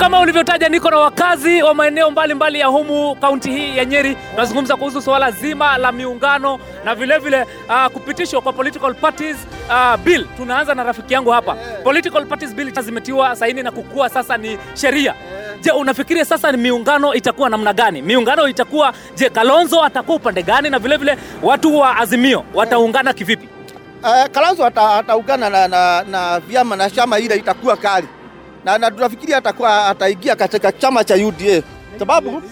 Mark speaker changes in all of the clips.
Speaker 1: Kama ulivyotaja, niko na wakazi wa maeneo mbalimbali ya humu kaunti hii ya Nyeri. Tunazungumza kuhusu suala zima la miungano na vilevile uh, kupitishwa kwa political parties uh, bill. Tunaanza na rafiki yangu hapa. Political parties bill zimetiwa saini na kukua sasa ni sheria. Je, unafikiria sasa ni miungano itakuwa namna gani? Miungano itakuwa je, Kalonzo atakuwa upande gani, na vilevile watu wa Azimio wataungana kivipi?
Speaker 2: Uh, Kalonzo ataungana na, na, na vyama na chama ile itakuwa kali na, na tunafikiri atakuwa ataingia katika chama cha UDA sababu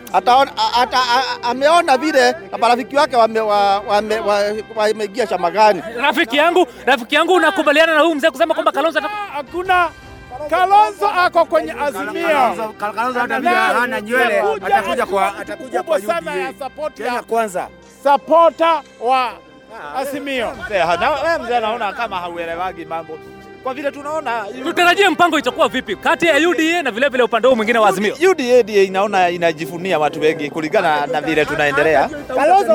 Speaker 2: ameona vile marafiki wake wameingia wame, wame, wameingia chama gani.
Speaker 1: Rafiki yangu, rafiki yangu, unakubaliana na huyu mzee kusema kwamba Kalonzo
Speaker 3: hakuna Kalonzo ako kwenye Azimio.
Speaker 4: Kalonzo hata hana nywele atakuja kwa atakuja kwa
Speaker 3: sana ya support ya
Speaker 4: kwanza.
Speaker 3: supporter wa Azimio.
Speaker 5: Mzee, mzee naona kama hauelewagi mambo kwa vile tunaona
Speaker 1: tutarajie mpango itakuwa vipi kati ya UDA na vilevile upande huu mwingine wa Azimio?
Speaker 5: UDA ndiye inaona inajifunia watu wengi kulingana na vile tunaendelea,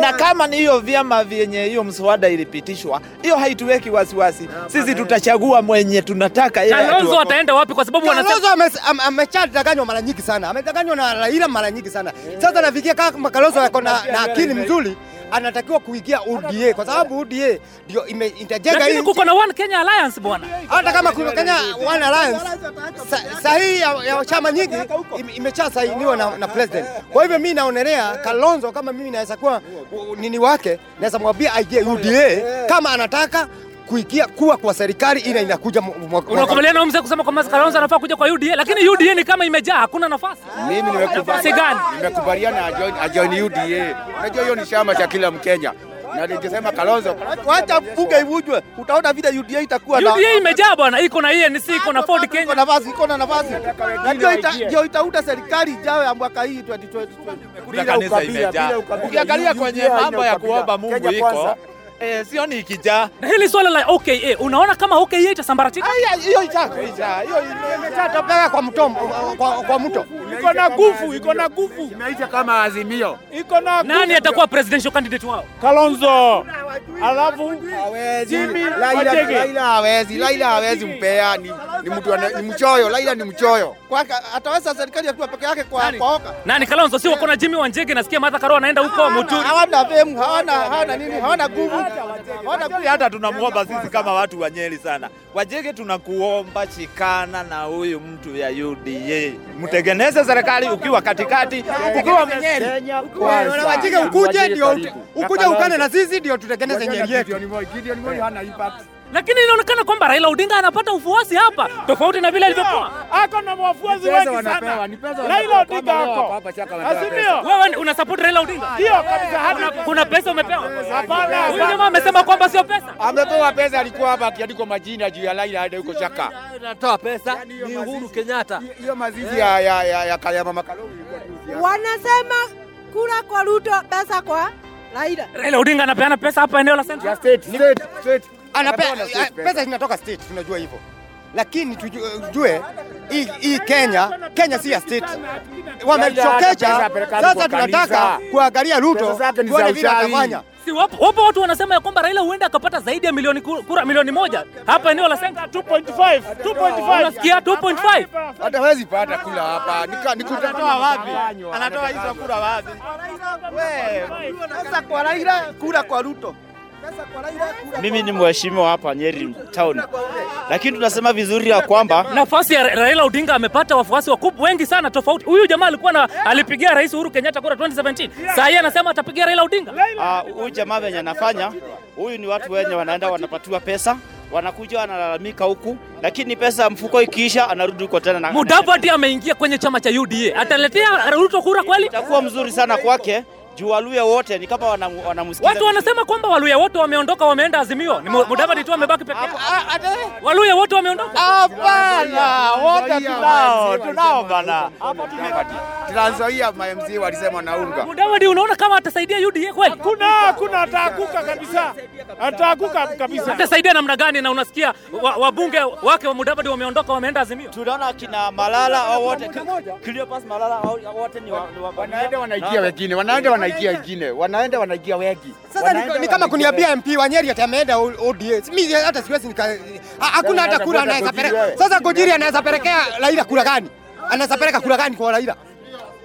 Speaker 5: na kama ni hiyo vyama vyenye hiyo mswada ilipitishwa, hiyo haituweki wasiwasi. Sisi tutachagua mwenye tunataka yeye
Speaker 1: Kalonzo ataenda wapi? Kwa sababu wanasema
Speaker 4: Kalonzo amechadanganywa mara nyingi sana, amedanganywa na Raila mara nyingi sana. Sasa nafikia kama Kalonzo ako na, na akili mzuri anatakiwa kuingia UDA kwa sababu UDA ndio itajenga hii
Speaker 1: kuko na One Kenya Alliance bwana.
Speaker 4: Hata kama kuna Kenya One Alliance sahihi ya, chama nyingi ime- imesha sainiwa na, na president. Kwa hivyo mimi naonelea Kalonzo kama mimi naweza kuwa nini wake, naweza mwambia aingie UDA kama anataka kuingia kuwa kwa serikali ile inakuja
Speaker 1: Unakubaliana na mzee kusema kwamba Kalonzo anafaa kuja kwa UDA, lakini UDA ni kama imejaa, hakuna nafasi.
Speaker 6: Mimi nimekubaliana ajoin, ajoin UDA. Unajua hiyo ni chama cha kila Mkenya, na nikisema Kalonzo
Speaker 2: Wacha bunge ivujwe, utaona vile UDA itakuwa na-
Speaker 1: UDA imejaa bwana, iko na ANC, iko na Ford
Speaker 2: iko
Speaker 1: na
Speaker 2: nafasi, iko na nafasi, na ndio ita- ndio itaunda serikali ijayo ya mwaka hii 2020.
Speaker 5: ukabila, bila ukabila. Ukiangalia kwenye mambo ya kuomba Mungu iko eh, sioni ikijaa.
Speaker 1: Na hili swala la OKA, unaona kama OKA itasambaratika?
Speaker 5: Aya, Hiyo itako ijaa, hiyo
Speaker 4: imeshatopeka kwa mto kwa, kwa mto.
Speaker 3: Iko na nguvu, iko na nguvu,
Speaker 6: Inaita kama Azimio.
Speaker 3: iko na
Speaker 1: Nani atakuwa presidential candidate wao?
Speaker 3: Kalonzo, alafu Jimmy
Speaker 6: Laila hawezi, Laila hawezi mpea, ni, ni mtu ni mchoyo. Laila ni mchoyo.
Speaker 2: Kwa ataweza serikali ya peke yake kwa oka.
Speaker 1: Nani Kalonzo? Si wako na Jimmy Wanjigi, nasikia Martha Karua anaenda huko Muturi.
Speaker 2: Hawana hawana nini, hawana nguvu. Hawana
Speaker 5: Wajiri hata tunamwomba sisi kama watu wa Nyeri sana. Wajege, tunakuomba shikana na huyu mtu ya UDA, mtengeneze serikali ukiwa katikati, ukiwa Mnyeri.
Speaker 4: Wana Wajige ukuje ndio ukuje ukane na sisi ndio tutengeneze Nyeri yetu.
Speaker 1: Lakini inaonekana kwamba Raila Odinga anapata ufuasi hapa, tofauti na vile alivyokuwa.
Speaker 3: ako na wafuasi wengi sana. Raila Odinga ako Azimio,
Speaker 1: Wewe unasupport Raila Odinga?
Speaker 3: ndio kabisa, hata
Speaker 1: kuna pesa umepewa?
Speaker 3: Hapana,
Speaker 1: Huyu jamaa amesema kwamba sio pesa.
Speaker 6: Amepewa pesa, alikuwa hapa akiandikwa majina juu ya Raila hadi huko Chaka.
Speaker 7: Anatoa pesa ni Uhuru Kenyatta.
Speaker 6: Hiyo mazizi ya ya ya ya ya mama Kalonzo ilikuwa
Speaker 8: wanasema kula kwa Ruto, pesa kwa Raila.
Speaker 1: Raila Odinga anapeana pesa hapa eneo la Central.
Speaker 6: Ya state, state. State
Speaker 4: eh, pesa zinatoka state, tunajua hivyo, lakini tujue hii Kenya, Kenya si ya state.
Speaker 6: wamechokesha
Speaker 4: sasa, tunataka kuangalia Ruto tuone vile atafanya.
Speaker 1: Si wapo, wapo watu wanasema ya kwamba Raila huenda akapata zaidi ya milioni kura milioni moja hapa eneo la Senga
Speaker 3: 2.5 2.5
Speaker 1: Unasikia 2.5?
Speaker 6: Hata hawezi pata kula hapa. Nikutatoa wapi?
Speaker 5: Anatoa hizo kura wapi?
Speaker 2: pesa kwa Raila, kura kwa Ruto.
Speaker 9: Mimi ni mheshimiwa hapa Nyeri town, lakini tunasema vizuri ya kwamba
Speaker 1: Nafasi ya Raila Odinga amepata wafuasi wakubwa wengi sana tofauti. Huyu jamaa alikuwa na alipigia Rais Uhuru Kenyatta kura 2017. Sasa yeye anasema atapigia Raila Odinga.
Speaker 9: ah, huyu jamaa venye anafanya, huyu ni watu wenye wanaenda wanapatiwa pesa wanakuja wanalalamika huku, lakini pesa ya mfuko ikiisha anarudi huko tena na
Speaker 1: Mudavadi ameingia kwenye chama cha UDA. Ataletea Ruto kura kweli?
Speaker 9: itakuwa mzuri sana kwake juu Waluya wote ni kama wanamsikiza.
Speaker 1: Watu wanasema kwamba Waluya wote wameondoka wameenda Azimio. Ni Mudavadi tu amebaki peke yake. Waluya wote wameondoka.
Speaker 5: Hapana, wote tunao, tunao bana.
Speaker 6: Trans Nzoia MMC walisema naunga.
Speaker 1: Mudavadi, unaona kama atasaidia UDA kweli?
Speaker 3: Kuna kuna ataanguka kabisa, ataanguka kabisa.
Speaker 1: Atasaidia namna gani? Na unasikia wabunge wake wa Mudavadi wameondoka, wameenda Azimio.
Speaker 9: Tunaona kina Malala au wote Cleopas Malala au wote ni wa- ni wa-
Speaker 6: Wanaenda wanaikia wengine, wanaenda wanaikia wengine, wanaenda wanaikia wengi.
Speaker 4: Sasa ni, kama kuniambia MP wa Nyeri ati ameenda O- ODA. Mimi hata siwezi nika hakuna hata kura anaweza peleka. Sasa Gojiri anaweza pelekea Raila kura gani? Anaweza peleka kura gani kwa Raila?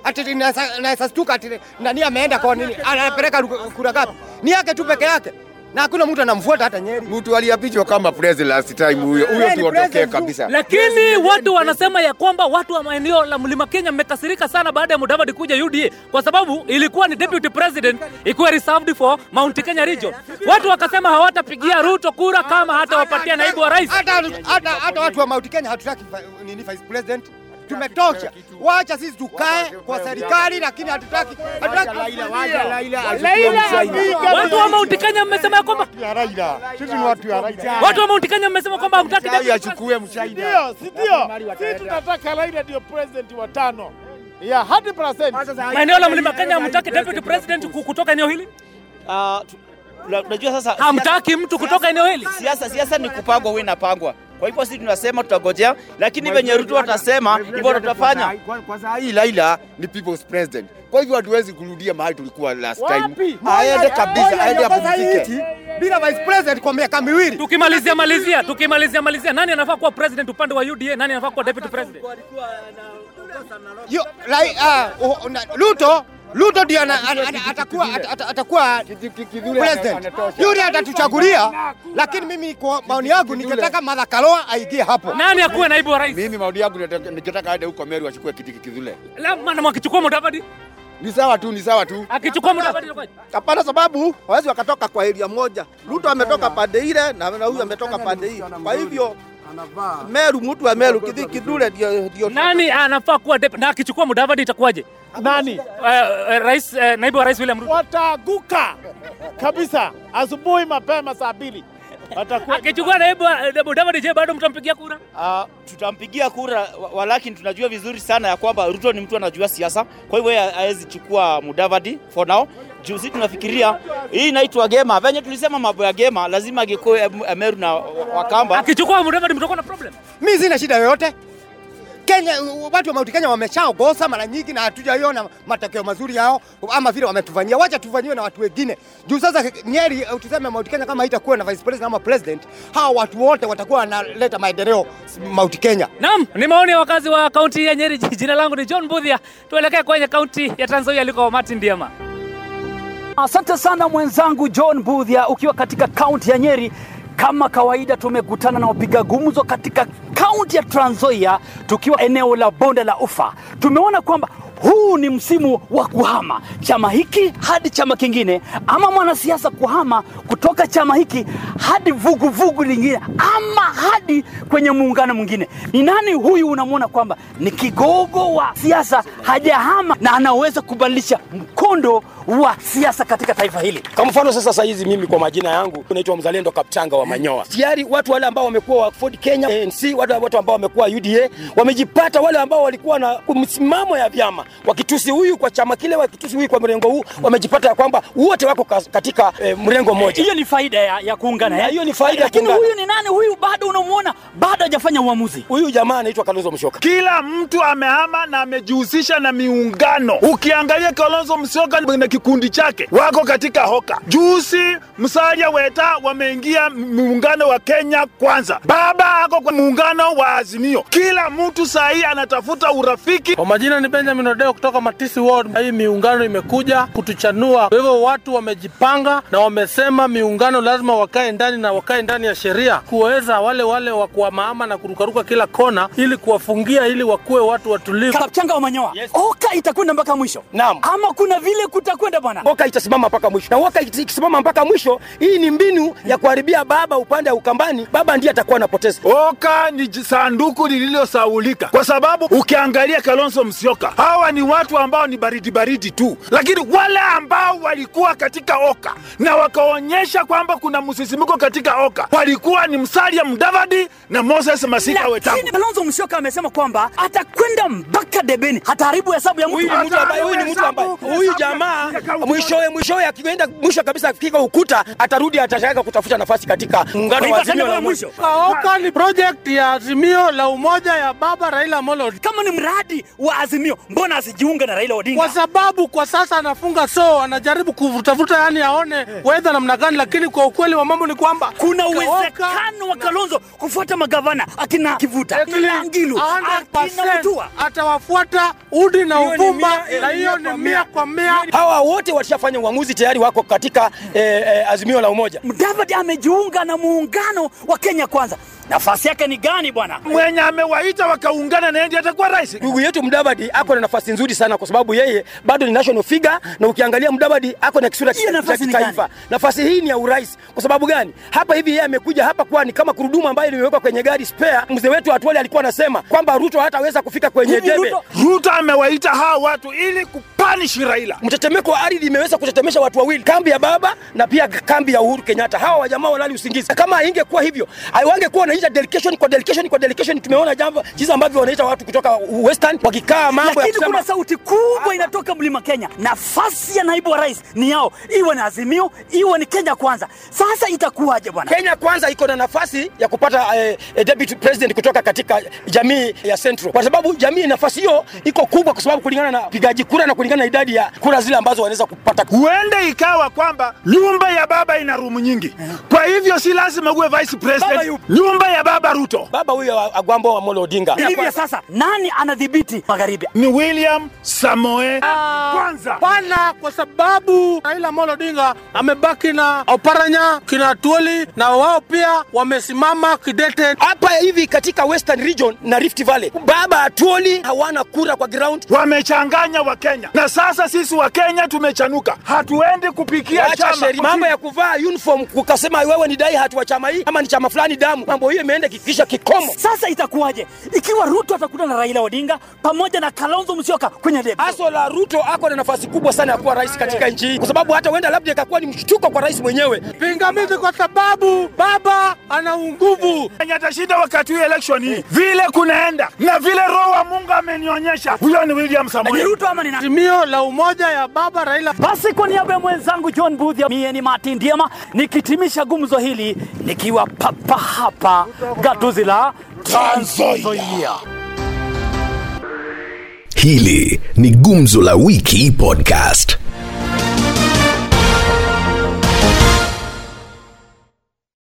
Speaker 4: Ati naweza stuka ati nani ameenda kwa nini? Anapeleka kura gapi? Ni yake tu peke yake. Na hakuna mtu anamfuata hata Nyeri.
Speaker 6: Mtu aliapishwa kama president last time, huyo huyo tuondokee kabisa.
Speaker 1: Lakini watu wanasema ya kwamba watu wa maeneo la Mlima Kenya mmekasirika sana baada ya Mudavadi kuja UDA kwa sababu ilikuwa ni deputy president ikiwa reserved for Mount Kenya region. Watu wakasema hawatapigia Ruto kura kama hatawapatia naibu wa rais.
Speaker 4: Hata hata hata watu wa Mount Kenya hatutaki nini vice president. Tumetosha. Wacha sisi tukae kwa serikali lakini hatutaki hatutaki
Speaker 1: Watu wa Mount Kenya mmesema ya kwamba.
Speaker 3: Sisi ni watu ya Raila.
Speaker 1: watu wa Mount Kenya mmesema kwamba hamtaki
Speaker 6: Mchawi achukue mchaina.
Speaker 3: Ndio, si ndio? Sisi tunataka Raila ndio president wa tano. Ya 100%.
Speaker 1: maeneo la Mlima Kenya hamtaki deputy president kutoka eneo hili?
Speaker 9: Ah, unajua sasa
Speaker 1: Hamtaki mtu kutoka eneo hili?
Speaker 9: siasa siasa ni kupangwa, wewe inapangwa. Kwa hivyo sisi tunasema tutagojea, lakini venye Ruto atasema hivyo tutafanya.
Speaker 6: Kwa, saa hii Laila ni people's president. Kwa hivyo hatuwezi kurudia mahali tulikuwa last time. Aende kabisa, aende apumzike.
Speaker 4: bila vice president kwa miaka miwili.
Speaker 1: Tukimalizia malizia, tukimalizia malizia, nani anafaa kuwa president upande wa UDA? Nani anafaa kuwa deputy president?
Speaker 4: Yo, lai, uh, oh, Ruto Ruto ndio atakuwa ata- ata- atakuwa president. Yule atatuchagulia, lakini mimi kwa maoni yangu ningetaka Martha Karua aingie hapo.
Speaker 1: Nani akuwe naibu wa rais?
Speaker 6: Mimi maoni yangu ningetaka aende huko Meru achukue kiti kidhule.
Speaker 1: Labda na wakichukua Mudavadi,
Speaker 6: Ni sawa tu, ni sawa tu.
Speaker 1: akichukua Mudavadi?
Speaker 2: Hapana, sababu hawezi wakatoka kwa area moja. Ruto ametoka pande ile na huyu ametoka pande hii. Kwa hivyo Meru, mtu wa Meru Kidule ndio ndio
Speaker 1: Nani anafaa kuwa deputy na akichukua Mudavadi itakuwaje?
Speaker 3: Nani?
Speaker 1: Eh, rais uh, naibu wa rais William Ruto
Speaker 3: Wataanguka kabisa asubuhi mapema saa mbili.
Speaker 1: Akichukua naibu wa- Mudavadi, je, bado mtampigia kura?
Speaker 9: Uh, tutampigia kura walakini tunajua vizuri sana ya kwamba Ruto ni mtu anajua siasa, kwa hivyo hawezi chukua Mudavadi for now. Juu sisi tunafikiria hii inaitwa gema, venye tulisema mambo ya gema, lazima agikoe Meru na Wakamba.
Speaker 1: Akichukua Mudavadi mtakuwa na problem.
Speaker 4: Mimi sina shida yoyote. Kenya, watu wa Mount Kenya wameshaogosa mara nyingi na hatujaiona matokeo mazuri yao ama vile wametufanyia. Wacha tufanyiwe na watu wengine. Juu sasa Nyeri, tuseme Mount Kenya kama haitakuwa na vice president ama president, hawa watu wote watakuwa wanaleta maendeleo Mount Kenya.
Speaker 1: Naam, ni maoni ya wakazi wa kaunti ya Nyeri. Jina langu ni John Budhia. Tuelekee kwenye kaunti ya Trans Nzoia aliko Martin Diema.
Speaker 10: Asante sana mwenzangu John Budhia, ukiwa katika kaunti ya Nyeri. Kama kawaida, tumekutana na wapiga gumzo katika kaunti ya Trans Nzoia, tukiwa eneo la bonde la Ufa. Tumeona kwamba huu ni msimu wa kuhama chama hiki hadi chama kingine, ama mwanasiasa kuhama kutoka chama hiki hadi vuguvugu vugu lingine, ama hadi kwenye muungano mwingine. Ni nani huyu unamwona kwamba ni kigogo wa siasa, hajahama na anaweza kubadilisha mkondo wa siasa katika taifa hili?
Speaker 11: Kwa mfano sasa, saa hizi mimi kwa majina yangu naitwa Mzalendo Kaptanga wa Manyoa. Tayari watu wale ambao wamekuwa wa Ford Kenya ANC, watu ambao wamekuwa UDA wamejipata, wale ambao walikuwa na msimamo ya vyama, wakitusi huyu kwa chama kile, wakitusi huyu kwa mrengo huu, wamejipata ya kwamba wote wako katika e, mrengo mmoja.
Speaker 10: Hiyo ni faida ya, ya kuungana
Speaker 11: Na
Speaker 10: eh?
Speaker 11: hiyo ni faida ya kuungana.
Speaker 10: huyu ni nani? Huyu bado unamuona, bado hajafanya uamuzi.
Speaker 11: Huyu jamaa anaitwa Kalonzo Musyoka.
Speaker 12: Kila mtu amehama na amejihusisha na miungano. Ukiangalia Kalonzo Musyoka na kikundi chake wako katika hoka. Juzi Musalia Weta wameingia muungano wa Kenya Kwanza, baba ako kwa muungano wa Azimio. Kila mtu saa hii anatafuta urafiki.
Speaker 13: Kwa majina ni Benjamin Odeo kutoka Matisi Ward. Hii miungano imekuja kutuchanua. Kwa hivyo watu wamejipanga na wamesema miungano lazima wakae ndani na wakae ndani ya sheria, kuweza wale wale wa kuhamahama na kurukaruka kila kona, ili kuwafungia, ili wakuwe watu watulivu.
Speaker 10: Kapchanga wa Manyoa, Oka itakwenda mpaka mwisho.
Speaker 11: Naam.
Speaker 10: Ama kuna vile kutakwenda bwana.
Speaker 11: Oka itasimama mpaka mwisho, na Oka ikisimama mpaka mwisho, hii ni mbinu ya kuharibia baba upande wa Ukambani. Baba ndiye atakuwa anapoteza.
Speaker 12: Oka ni sanduku lililosaulika, kwa sababu ukiangalia Kalonzo Musyoka, hawa hawa ni watu ambao ni baridi baridi tu, lakini wale ambao walikuwa katika Oka na wakaonyesha kwamba kuna msisimiko katika Oka walikuwa ni Musalia Mudavadi na Moses Masika Wetangula.
Speaker 10: Lakini Kalonzo Musyoka amesema kwamba atakwenda mpaka debeni, hataharibu hesabu ya mtu.
Speaker 11: Huyu ni mtu ambaye huyu ni mtu ambaye huyu jamaa mwishowe mwishowe akienda mwisho kabisa akifika ukuta atarudi atataka kutafuta nafasi katika muungano wa Azimio la mwisho.
Speaker 13: Oka ni project ya Azimio la Umoja ya baba Raila Amolo
Speaker 10: Kama ni mradi wa Azimio, mbona asijiunge na Raila Odinga?
Speaker 13: Kwa sababu kwa sasa anafunga so, anajaribu kuvutavuta, yani aone wedha namna gani, lakini kwa ukweli wa mambo ni kwamba
Speaker 10: kuna uwezekano wa Kalonzo kufuata magavana akina Kivuta, akina Ngilu, akina Mutua.
Speaker 13: atawafuata udi na uvumba, na hiyo ni mia kwa mia.
Speaker 11: Hawa wote walishafanya uamuzi tayari, wako katika eh, eh, Azimio la Umoja.
Speaker 10: Mudavadi amejiunga na muungano wa Kenya Kwanza. Nafasi yake ni gani bwana?
Speaker 12: Mwenye amewaita wakaungana na yeye ndiye atakuwa rais.
Speaker 11: Ndugu yetu Mudavadi ako na nafasi nzuri sana, kwa sababu yeye bado ni national figure, na ukiangalia Mudavadi ako na kisura cha
Speaker 10: nafasi
Speaker 11: kitaifa. Nafasi hii ni ya urais. Kwa sababu gani? Hapa hivi yeye amekuja hapa kwa ni kama kurudumu ambayo limewekwa kwenye gari spare. Mzee wetu Atwali alikuwa anasema kwamba Ruto hataweza kufika kwenye debe.
Speaker 12: Ruto- Ruto amewaita hawa watu ili kupanish Raila.
Speaker 11: Mtetemeko wa ardhi imeweza kutetemesha watu wawili, kambi ya baba na pia kambi ya Uhuru Kenyatta. Hawa wajamaa walali usingizi. Kama ingekuwa hivyo, wangekuwa wanaita delegation kwa delegation kwa delegation. Tumeona jambo jinsi ambavyo wanaita watu kutoka Western wakikaa mambo ya
Speaker 10: Lakini
Speaker 11: kusema
Speaker 10: kuna sauti kubwa inatoka mlima Kenya. Nafasi ya naibu wa rais ni yao, iwe ni Azimio, iwe ni Kenya Kwanza. Sasa itakuwaje bwana?
Speaker 11: Kenya kwanza iko na nafasi ya kupata eh, eh, deputy president kutoka katika jamii ya Central, kwa sababu jamii nafasi hiyo iko kubwa, kwa sababu kulingana na pigaji kura na kulingana na idadi ya kura zile ambazo wanaweza kupata.
Speaker 12: Huenda ikawa kwamba nyumba ya baba ina rumu nyingi, kwa hivyo si lazima uwe vice president. Nyumba ya baba Ruto
Speaker 11: Baba huyo Agwambo wa Molo Odinga
Speaker 10: Hivyo sasa, nani anadhibiti magharibi?
Speaker 12: ni William Samoe kwanza.
Speaker 13: pana, kwa sababu Raila Amolo Odinga amebaki na Oparanya, kina Tuoli na wao pia wamesimama kidete.
Speaker 11: hapa hivi katika Western Region na Rift Valley, baba Atuoli hawana kura kwa ground.
Speaker 12: Wamechanganya Wakenya na sasa sisi Wakenya tumechanuka, hatuendi kupikia
Speaker 11: Wacha
Speaker 12: chama
Speaker 11: sheri, mambo ya kuvaa uniform, ukasema wewe ni dai hatu wa chama hii ama ni chama fulani damu, mambo hiyo imeenda kikisha kikomo.
Speaker 10: Sasa itakuwaje ikiwa Ruto atakutana na Raila Odinga pamoja na Kalonzo Musyoka kwenye debe?
Speaker 11: Aso la Ruto ako na nafasi kubwa sana ya kuwa rais katika nchi hii, kwa sababu hata huenda labda ikakuwa ni mshtuko kwa rais mwenyewe.
Speaker 13: Pingamizi kwa sababu baba ana nguvu.
Speaker 12: Mwenye atashinda wakati huu election hii, vile kunaenda na vile roho wa Mungu amenionyesha, huyo ni William Samoei.
Speaker 10: Ruto ama ni nani?
Speaker 13: Azimio la umoja ya baba Raila.
Speaker 10: Basi kwa niaba ya mwenzangu John Budhia, mie ni Martin Ndiema nikitimisha gumzo hili nikiwa papa hapa gatuzi la Trans Nzoia.
Speaker 14: Hili ni Gumzo la Wiki Podcast.